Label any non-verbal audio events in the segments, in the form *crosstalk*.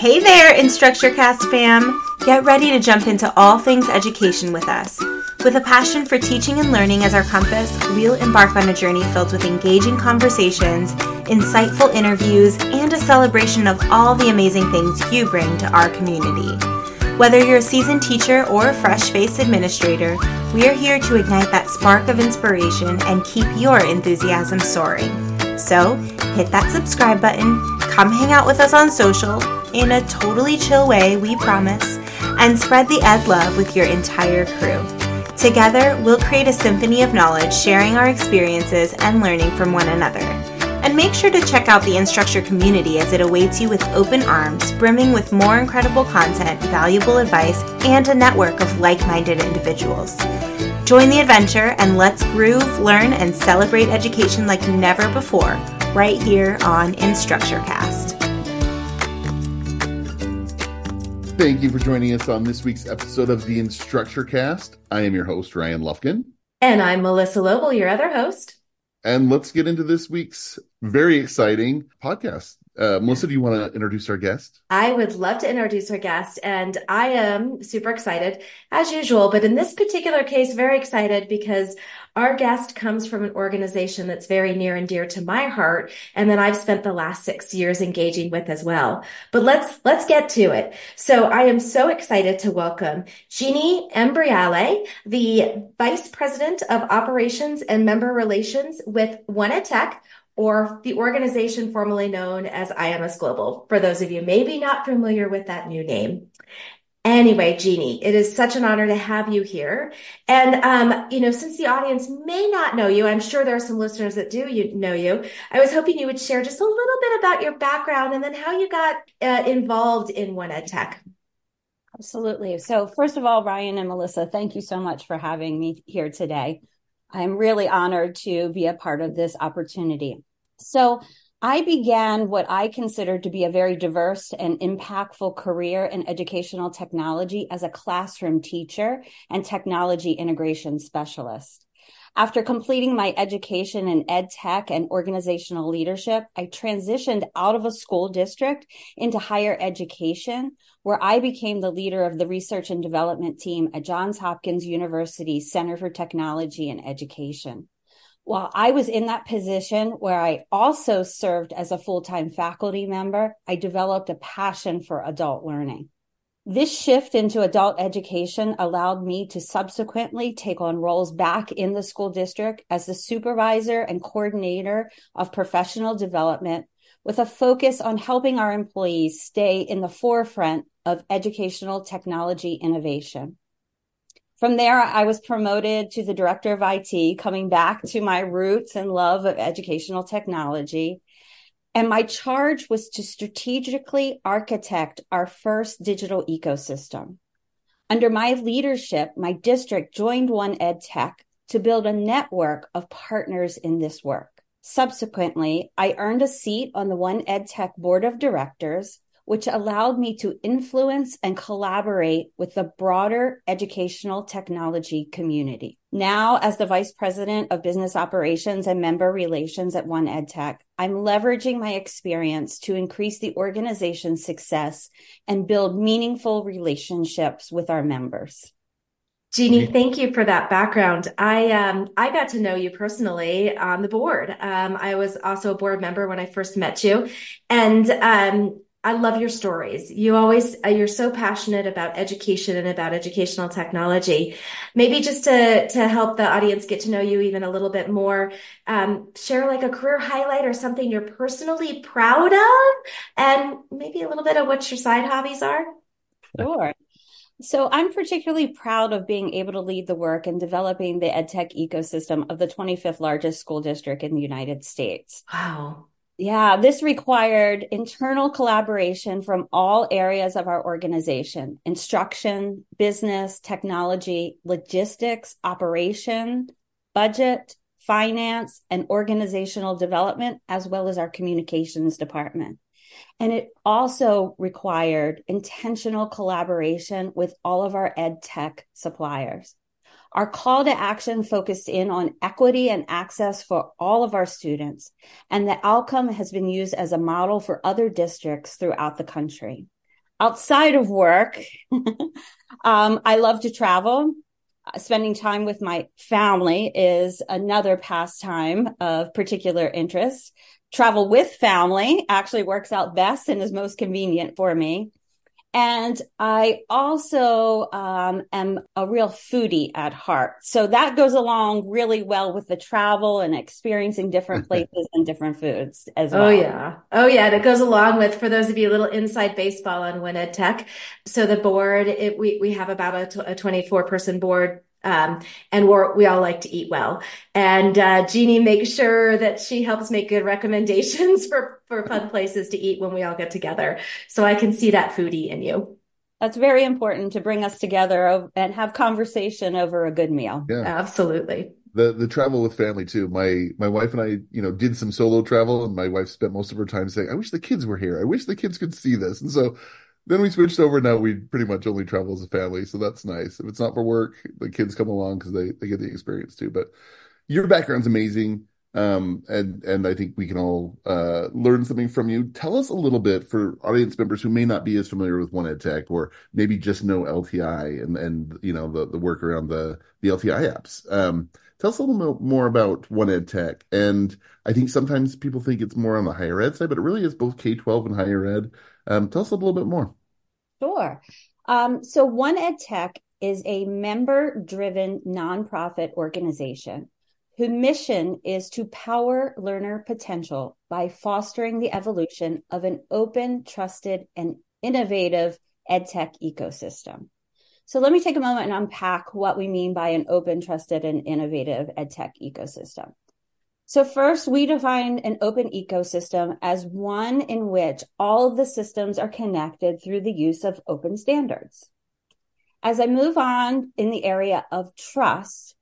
Hey there, InstructureCast fam! Get ready to jump into all things education with us. With a passion for teaching and learning as our compass, we'll embark on a journey filled with engaging conversations, insightful interviews, and a celebration of all the amazing things you bring to our community. Whether you're a seasoned teacher or a fresh faced administrator, we are here to ignite that spark of inspiration and keep your enthusiasm soaring. So, hit that subscribe button, come hang out with us on social, in a totally chill way, we promise, and spread the Ed love with your entire crew. Together, we'll create a symphony of knowledge, sharing our experiences and learning from one another. And make sure to check out the Instructure community as it awaits you with open arms, brimming with more incredible content, valuable advice, and a network of like minded individuals. Join the adventure and let's groove, learn, and celebrate education like never before, right here on InstructureCast. Thank you for joining us on this week's episode of the Instructure Cast. I am your host, Ryan Lufkin. And I'm Melissa Loble, your other host. And let's get into this week's very exciting podcast. Uh, Melissa, do you want to introduce our guest? I would love to introduce our guest, and I am super excited as usual. But in this particular case, very excited because our guest comes from an organization that's very near and dear to my heart, and that I've spent the last six years engaging with as well. But let's let's get to it. So I am so excited to welcome Jeannie Imbriale, the Vice President of Operations and Member Relations with One Tech or the organization formerly known as IMS Global, for those of you maybe not familiar with that new name. Anyway, Jeannie, it is such an honor to have you here. And, um, you know, since the audience may not know you, I'm sure there are some listeners that do you know you. I was hoping you would share just a little bit about your background and then how you got uh, involved in One Ed Tech. Absolutely. So, first of all, Ryan and Melissa, thank you so much for having me here today. I'm really honored to be a part of this opportunity. So I began what I consider to be a very diverse and impactful career in educational technology as a classroom teacher and technology integration specialist. After completing my education in ed tech and organizational leadership, I transitioned out of a school district into higher education, where I became the leader of the research and development team at Johns Hopkins University Center for Technology and Education while I was in that position where I also served as a full time faculty member, I developed a passion for adult learning. This shift into adult education allowed me to subsequently take on roles back in the school district as the supervisor and coordinator of professional development with a focus on helping our employees stay in the forefront of educational technology innovation. From there, I was promoted to the director of IT, coming back to my roots and love of educational technology. And my charge was to strategically architect our first digital ecosystem. Under my leadership, my district joined One Ed Tech to build a network of partners in this work. Subsequently, I earned a seat on the One Ed Tech board of directors which allowed me to influence and collaborate with the broader educational technology community. Now, as the Vice President of Business Operations and Member Relations at One EdTech, I'm leveraging my experience to increase the organization's success and build meaningful relationships with our members. Jeannie, thank you for that background. I um I got to know you personally on the board. Um, I was also a board member when I first met you, and um, I love your stories. You always, uh, you're so passionate about education and about educational technology. Maybe just to, to help the audience get to know you even a little bit more, um, share like a career highlight or something you're personally proud of and maybe a little bit of what your side hobbies are. Sure. So I'm particularly proud of being able to lead the work in developing the EdTech ecosystem of the 25th largest school district in the United States. Wow. Yeah, this required internal collaboration from all areas of our organization instruction, business, technology, logistics, operation, budget, finance, and organizational development, as well as our communications department. And it also required intentional collaboration with all of our ed tech suppliers. Our call to action focused in on equity and access for all of our students, and the outcome has been used as a model for other districts throughout the country. outside of work, *laughs* um, I love to travel. Uh, spending time with my family is another pastime of particular interest. Travel with family actually works out best and is most convenient for me. And I also um, am a real foodie at heart. So that goes along really well with the travel and experiencing different *laughs* places and different foods as oh, well. Oh, yeah. Oh, yeah. And it goes along with, for those of you a little inside baseball on One Ed Tech. So the board, it, we, we have about a, a 24 person board um, and we're, we all like to eat well. And uh, Jeannie makes sure that she helps make good recommendations *laughs* for, for fun places to eat when we all get together. So I can see that foodie in you. That's very important to bring us together and have conversation over a good meal. Yeah, absolutely. The the travel with family too. My my wife and I, you know, did some solo travel, and my wife spent most of her time saying, "I wish the kids were here. I wish the kids could see this." And so then we switched over. Now we pretty much only travel as a family, so that's nice. If it's not for work, the kids come along because they they get the experience too. But your background's amazing, um, and and I think we can all uh, learn something from you. Tell us a little bit for audience members who may not be as familiar with One Ed Tech or maybe just know LTI and and you know the the work around the the LTI apps. Um, tell us a little more about One Ed Tech. And I think sometimes people think it's more on the higher ed side, but it really is both K twelve and higher ed. Um, tell us a little bit more. Sure. Um, so One Ed Tech is a member driven nonprofit organization whose mission is to power learner potential by fostering the evolution of an open, trusted, and innovative edtech ecosystem. So let me take a moment and unpack what we mean by an open, trusted, and innovative edtech ecosystem. So first, we define an open ecosystem as one in which all of the systems are connected through the use of open standards. As I move on in the area of trust,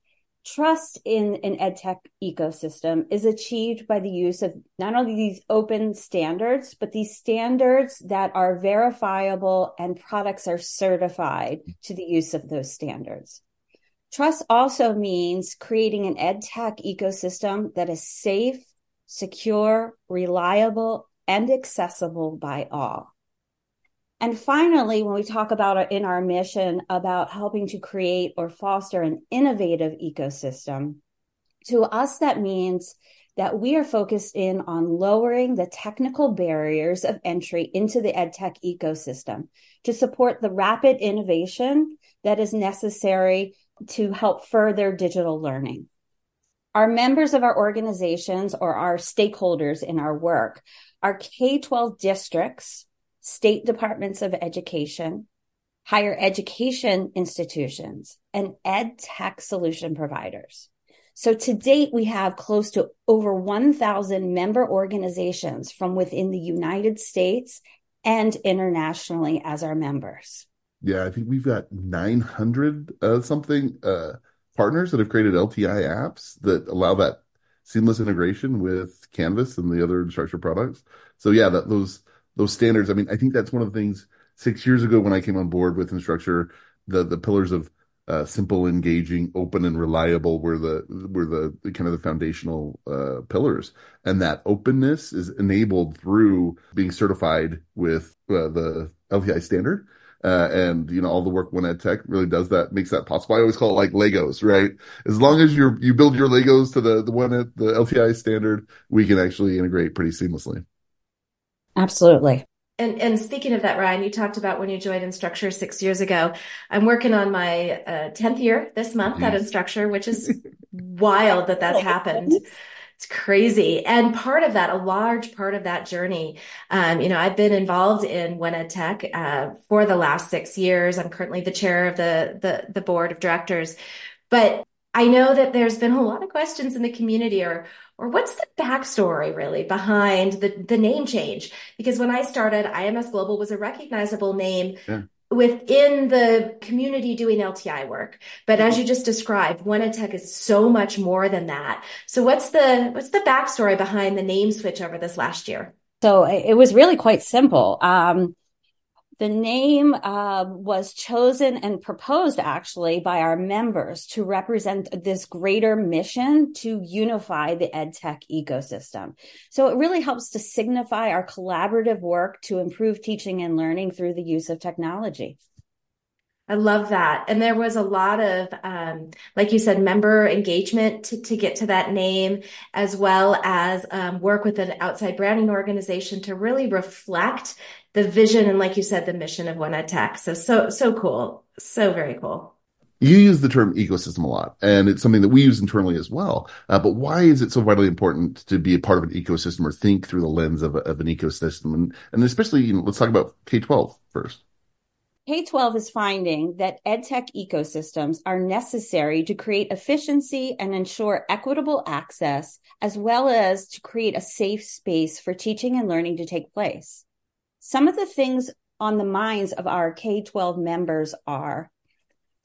trust in an edtech ecosystem is achieved by the use of not only these open standards, but these standards that are verifiable and products are certified to the use of those standards. Trust also means creating an ed tech ecosystem that is safe, secure, reliable, and accessible by all. And finally, when we talk about in our mission about helping to create or foster an innovative ecosystem, to us, that means that we are focused in on lowering the technical barriers of entry into the edtech ecosystem to support the rapid innovation that is necessary to help further digital learning. Our members of our organizations or our stakeholders in our work are K 12 districts, state departments of education, higher education institutions, and ed tech solution providers. So to date, we have close to over 1,000 member organizations from within the United States and internationally as our members yeah, I think we've got 900 uh, something uh, partners that have created LTI apps that allow that seamless integration with Canvas and the other Instructure products. So yeah, that those those standards. I mean, I think that's one of the things. Six years ago, when I came on board with Instructure, the the pillars of uh, simple, engaging, open, and reliable were the were the, the kind of the foundational uh, pillars, and that openness is enabled through being certified with uh, the LTI standard uh, and you know all the work One Ed Tech really does that, makes that possible. I always call it like Legos, right? As long as you you build your Legos to the the one at the LTI standard, we can actually integrate pretty seamlessly. Absolutely. And and speaking of that, Ryan, you talked about when you joined Instructure six years ago. I'm working on my uh, tenth year this month at Instructure, which is *laughs* wild that that's happened. It's crazy. And part of that, a large part of that journey, um, you know, I've been involved in Ed Tech uh, for the last six years. I'm currently the chair of the, the, the board of directors. But I know that there's been a lot of questions in the community or or what's the backstory really behind the, the name change? Because when I started, IMS Global was a recognizable name. Yeah within the community doing LTI work. But as you just described, One Tech is so much more than that. So what's the what's the backstory behind the name switch over this last year? So it was really quite simple. Um, The name uh, was chosen and proposed actually by our members to represent this greater mission to unify the EdTech ecosystem. So it really helps to signify our collaborative work to improve teaching and learning through the use of technology. I love that. And there was a lot of, um, like you said, member engagement to, to get to that name, as well as um, work with an outside branding organization to really reflect the vision and, like you said, the mission of One Ed Tech. So, so, so cool. So very cool. You use the term ecosystem a lot, and it's something that we use internally as well. Uh, but why is it so vitally important to be a part of an ecosystem or think through the lens of, a, of an ecosystem? And, and especially, you know, let's talk about K 12 first. K 12 is finding that EdTech ecosystems are necessary to create efficiency and ensure equitable access, as well as to create a safe space for teaching and learning to take place. Some of the things on the minds of our K 12 members are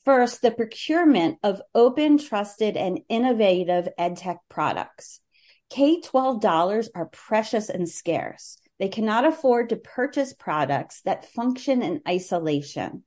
first, the procurement of open, trusted, and innovative EdTech products. K 12 dollars are precious and scarce. They cannot afford to purchase products that function in isolation.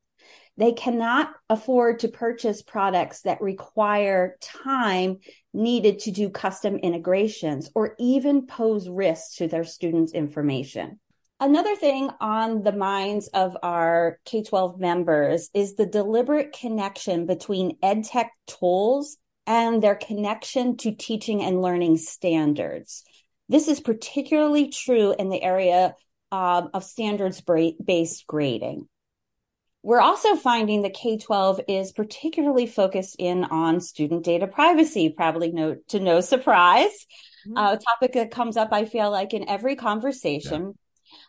They cannot afford to purchase products that require time needed to do custom integrations or even pose risks to their students' information. Another thing on the minds of our K 12 members is the deliberate connection between EdTech tools and their connection to teaching and learning standards. This is particularly true in the area um, of standards based grading. We're also finding that K 12 is particularly focused in on student data privacy, probably no, to no surprise. Mm-hmm. Uh, a topic that comes up, I feel like, in every conversation. Yeah.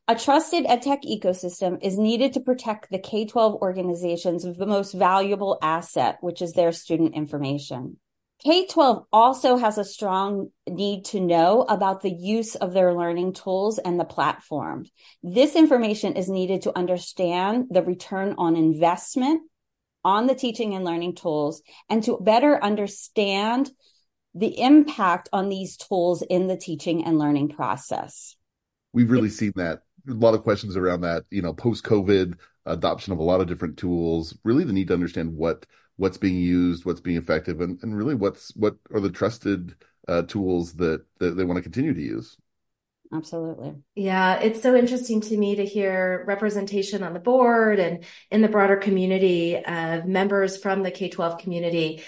A trusted edtech ecosystem is needed to protect the K 12 organization's most valuable asset, which is their student information. K 12 also has a strong need to know about the use of their learning tools and the platform. This information is needed to understand the return on investment on the teaching and learning tools and to better understand the impact on these tools in the teaching and learning process. We've really seen that. A lot of questions around that, you know, post COVID adoption of a lot of different tools, really the need to understand what what's being used, what's being effective, and, and really what's what are the trusted uh, tools that, that they want to continue to use. Absolutely. Yeah, it's so interesting to me to hear representation on the board and in the broader community of members from the K 12 community,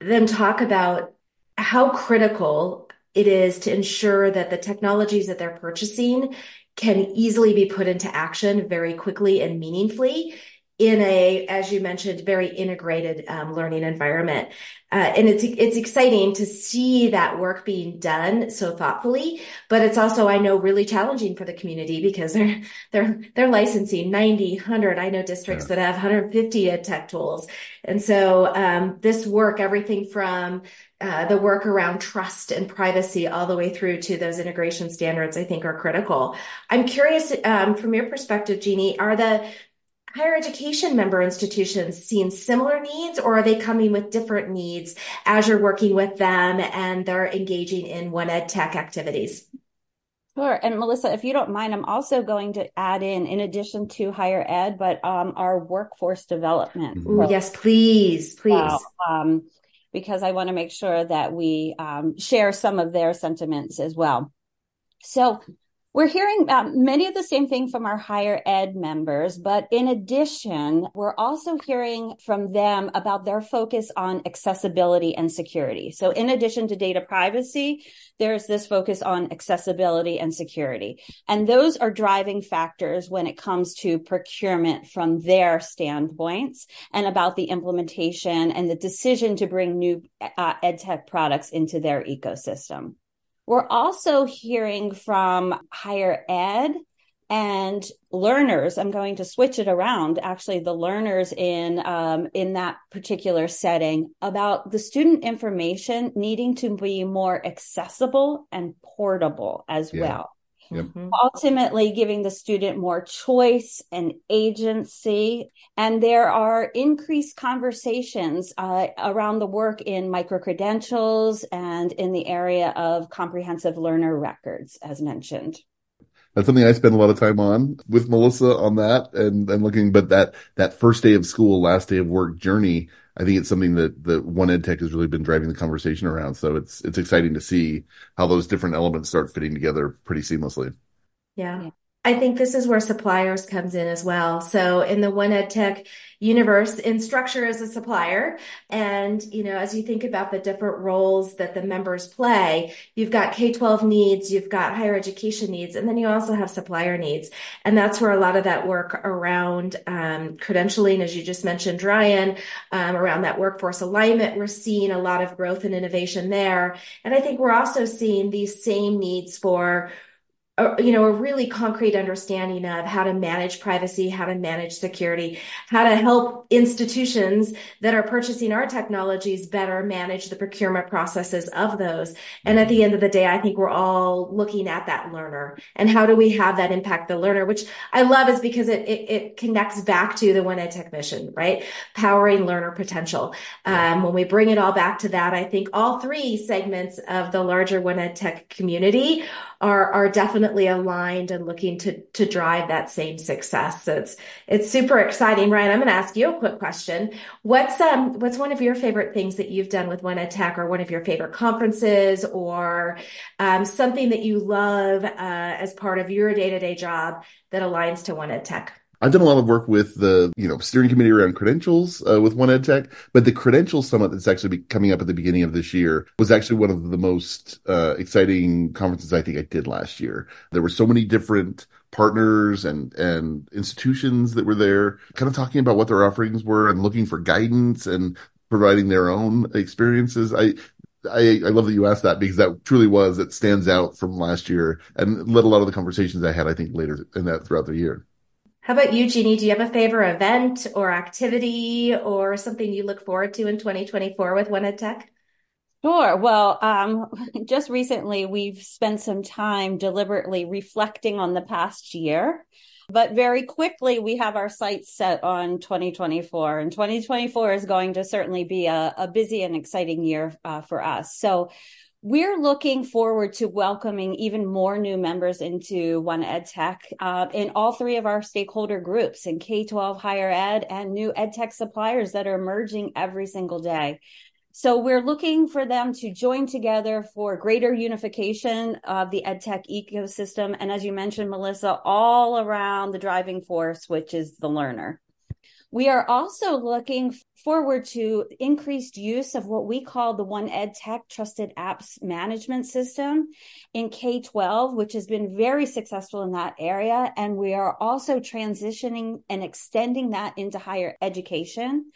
them talk about how critical it is to ensure that the technologies that they're purchasing can easily be put into action very quickly and meaningfully in a, as you mentioned, very integrated um, learning environment. Uh, and it's it's exciting to see that work being done so thoughtfully, but it's also I know really challenging for the community because they're they're they're licensing 90, 100. I know districts yeah. that have 150 ed tech tools, and so um, this work, everything from uh, the work around trust and privacy all the way through to those integration standards, I think are critical. I'm curious um, from your perspective, Jeannie, are the higher education member institutions seeing similar needs or are they coming with different needs as you're working with them and they're engaging in one ed tech activities? Sure. And Melissa, if you don't mind, I'm also going to add in, in addition to higher ed, but um, our workforce development. Ooh, yes, please, please. Well, um, because I want to make sure that we um, share some of their sentiments as well. So we're hearing um, many of the same thing from our higher ed members, but in addition, we're also hearing from them about their focus on accessibility and security. So in addition to data privacy, there's this focus on accessibility and security. And those are driving factors when it comes to procurement from their standpoints and about the implementation and the decision to bring new uh, ed tech products into their ecosystem. We're also hearing from higher ed and learners. I'm going to switch it around. Actually the learners in um, in that particular setting about the student information needing to be more accessible and portable as yeah. well Yep. Ultimately, giving the student more choice and agency. And there are increased conversations uh, around the work in micro credentials and in the area of comprehensive learner records, as mentioned. that's something I spend a lot of time on with Melissa on that and, and looking, but that, that first day of school, last day of work journey, I think it's something that, that One Ed Tech has really been driving the conversation around. So it's, it's exciting to see how those different elements start fitting together pretty seamlessly. Yeah. I think this is where suppliers comes in as well. So in the One Ed Tech universe, Instructure is a supplier. And, you know, as you think about the different roles that the members play, you've got K-12 needs, you've got higher education needs, and then you also have supplier needs. And that's where a lot of that work around um, credentialing, as you just mentioned, Ryan, um, around that workforce alignment, we're seeing a lot of growth and innovation there. And I think we're also seeing these same needs for a, you know, a really concrete understanding of how to manage privacy, how to manage security, how to help institutions that are purchasing our technologies better manage the procurement processes of those. And at the end of the day, I think we're all looking at that learner and how do we have that impact the learner, which I love is because it, it, it connects back to the One Ed Tech mission, right? Powering learner potential. Um, when we bring it all back to that, I think all three segments of the larger One Ed Tech community are are definitely aligned and looking to to drive that same success. So it's it's super exciting, Ryan. I'm going to ask you a quick question. What's um what's one of your favorite things that you've done with One Tech, or one of your favorite conferences, or um, something that you love uh, as part of your day to day job that aligns to One Tech? I've done a lot of work with the, you know, steering committee around credentials uh, with One Ed Tech, but the credential summit that's actually coming up at the beginning of this year was actually one of the most uh, exciting conferences I think I did last year. There were so many different partners and and institutions that were there, kind of talking about what their offerings were and looking for guidance and providing their own experiences. I I, I love that you asked that because that truly was it stands out from last year and led a lot of the conversations I had I think later in that throughout the year. How about you, Jeannie? Do you have a favorite event or activity or something you look forward to in 2024 with One Ed Tech? Sure. Well, um, *laughs* just recently we've spent some time deliberately reflecting on the past year, but very quickly we have our sights set on 2024 and 2024 is going to certainly be a, a busy and exciting year uh, for us. So we're looking forward to welcoming even more new members into One Ed Tech uh, in all three of our stakeholder groups in K 12 higher ed and new ed tech suppliers that are emerging every single day. So we're looking for them to join together for greater unification of the edtech ecosystem. And as you mentioned, Melissa, all around the driving force, which is the learner. We are also looking forward to increased use of what we call the One Ed Tech Trusted Apps Management System in K 12, which has been very successful in that area. And we are also transitioning and extending that into higher education.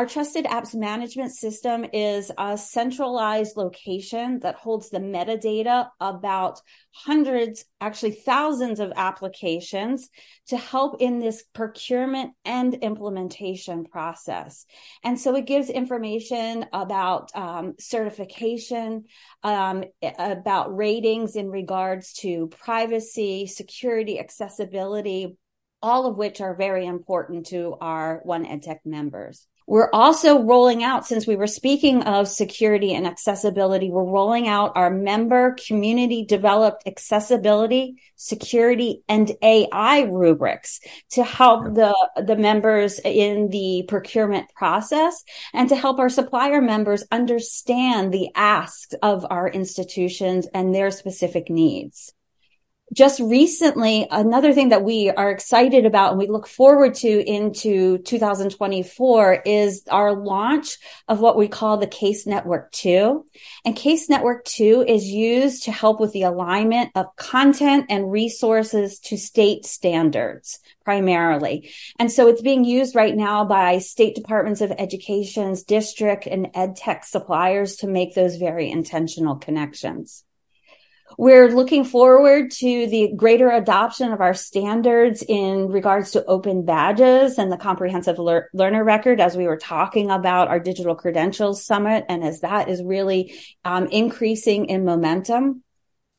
Our trusted apps management system is a centralized location that holds the metadata about hundreds, actually thousands of applications to help in this procurement and implementation process. And so it gives information about um, certification, um, about ratings in regards to privacy, security, accessibility, all of which are very important to our One EdTech members. We're also rolling out, since we were speaking of security and accessibility, we're rolling out our member community developed accessibility, security, and AI rubrics to help the, the members in the procurement process and to help our supplier members understand the asks of our institutions and their specific needs just recently, another thing that we are excited about and we look forward to into 2024 is our launch of what we call the Case Network 2. And Case Network 2 is used to help with the alignment of content and resources to state standards primarily. And so it's being used right now by state departments of education's district and ed tech suppliers to make those very intentional connections. We're looking forward to the greater adoption of our standards in regards to open badges and the comprehensive lear- learner record as we were talking about our digital credentials summit and as that is really um, increasing in momentum.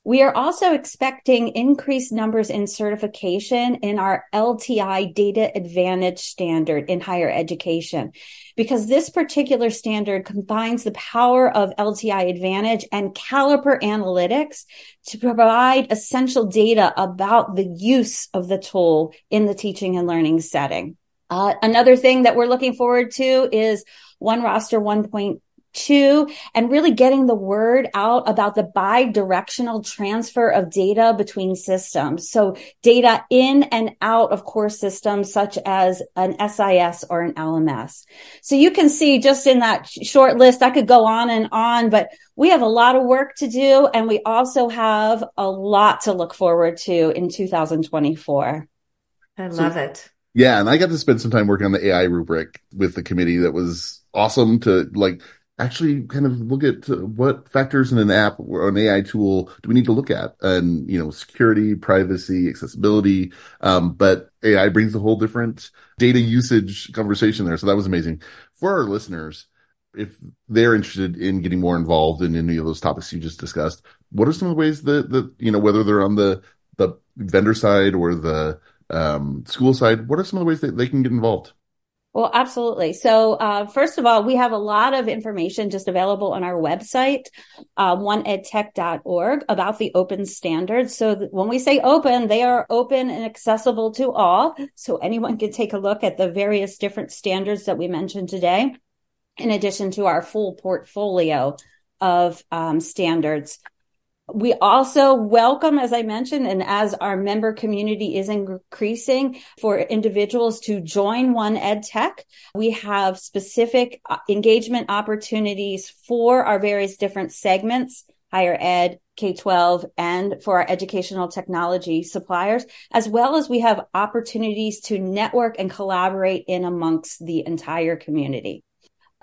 We are also expecting increased numbers in certification in our LTI data advantage standard in higher education, because this particular standard combines the power of LTI advantage and caliper analytics to provide essential data about the use of the tool in the teaching and learning setting. Uh, another thing that we're looking forward to is OneRoster 1.0 two and really getting the word out about the bi-directional transfer of data between systems. So data in and out of core systems such as an SIS or an LMS. So you can see just in that short list, I could go on and on, but we have a lot of work to do. And we also have a lot to look forward to in 2024. I love so, it. Yeah. And I got to spend some time working on the AI rubric with the committee that was awesome to like actually kind of look at what factors in an app or an AI tool do we need to look at and, you know, security, privacy, accessibility. Um, but AI brings a whole different data usage conversation there. So that was amazing for our listeners. If they're interested in getting more involved in any of those topics you just discussed, what are some of the ways that, that, you know, whether they're on the, the vendor side or the, um, school side, what are some of the ways that they can get involved? Well, absolutely. So, uh, first of all, we have a lot of information just available on our website, uh, 1edtech.org about the open standards. So when we say open, they are open and accessible to all. So anyone can take a look at the various different standards that we mentioned today, in addition to our full portfolio of um, standards. We also welcome, as I mentioned, and as our member community is increasing for individuals to join One Ed Tech, we have specific uh, engagement opportunities for our various different segments, higher ed, K-12, and for our educational technology suppliers, as well as we have opportunities to network and collaborate in amongst the entire community.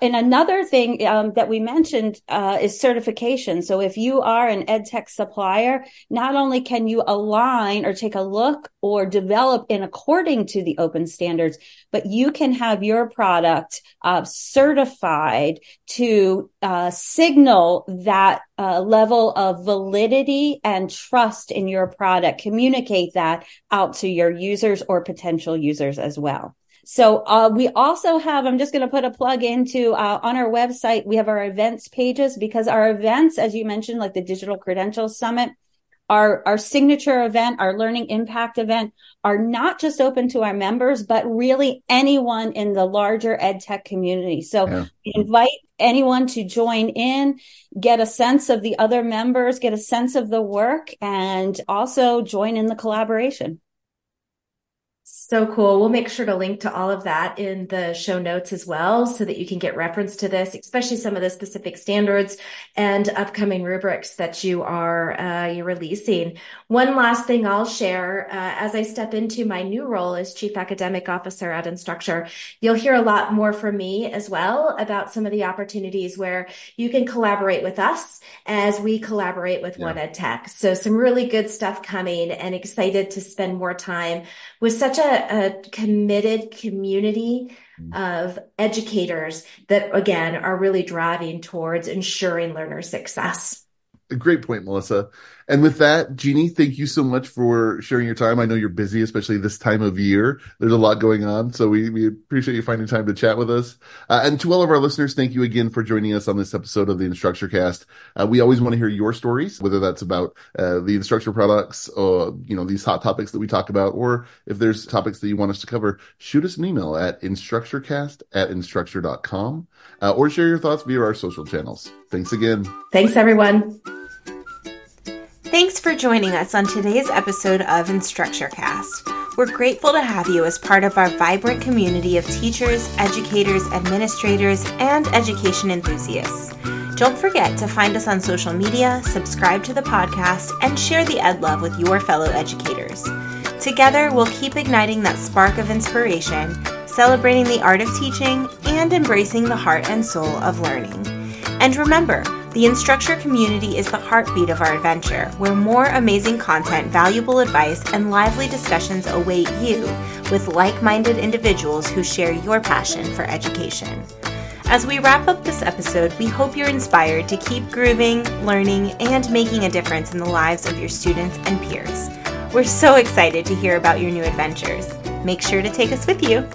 And another thing um, that we mentioned uh, is certification. So if you are an EdTech supplier, not only can you align or take a look or develop in according to the open standards, but you can have your product uh, certified to uh, signal that uh, level of validity and trust in your product. Communicate that out to your users or potential users as well. So uh, we also have, I'm just going to put a plug into uh, on our website, we have our events pages because our events, as you mentioned, like the Digital Credentials Summit, our, our signature event, our learning impact event are not just open to our members, but really anyone in the larger ed tech community. So yeah. invite anyone to join in, get a sense of the other members, get a sense of the work and also join in the collaboration. So cool. We'll make sure to link to all of that in the show notes as well so that you can get reference to this, especially some of the specific standards and upcoming rubrics that you are uh, you're releasing. One last thing I'll share uh, as I step into my new role as Chief Academic Officer at Instructure, you'll hear a lot more from me as well about some of the opportunities where you can collaborate with us as we collaborate with yeah. One Ed Tech. So some really good stuff coming and excited to spend more time with such a a, committed community mm. of educators that again are really driving towards ensuring learner success. A great point, Melissa. And with that, Jeannie, thank you so much for sharing your time. I know you're busy, especially this time of year. There's a lot going on. So we, we appreciate you finding time to chat with us. Uh, and to all of our listeners, thank you again for joining us on this episode of the Instructure Cast. Uh, we always want to hear your stories, whether that's about uh, the Instructure products or, you know, these hot topics that we talk about, or if there's topics that you want us to cover, shoot us an email at instructurecast at instructure.com uh, or share your thoughts via our social channels. Thanks again. Thanks, everyone. Thanks for joining us on today's episode of InstructureCast. We're grateful to have you as part of our vibrant community of teachers, educators, administrators, and education enthusiasts. Don't forget to find us on social media, subscribe to the podcast, and share the ed love with your fellow educators. Together, we'll keep igniting that spark of inspiration, celebrating the art of teaching, and embracing the heart and soul of learning. And remember, the Instructure community is the heartbeat of our adventure, where more amazing content, valuable advice, and lively discussions await you with like minded individuals who share your passion for education. As we wrap up this episode, we hope you're inspired to keep grooving, learning, and making a difference in the lives of your students and peers. We're so excited to hear about your new adventures. Make sure to take us with you.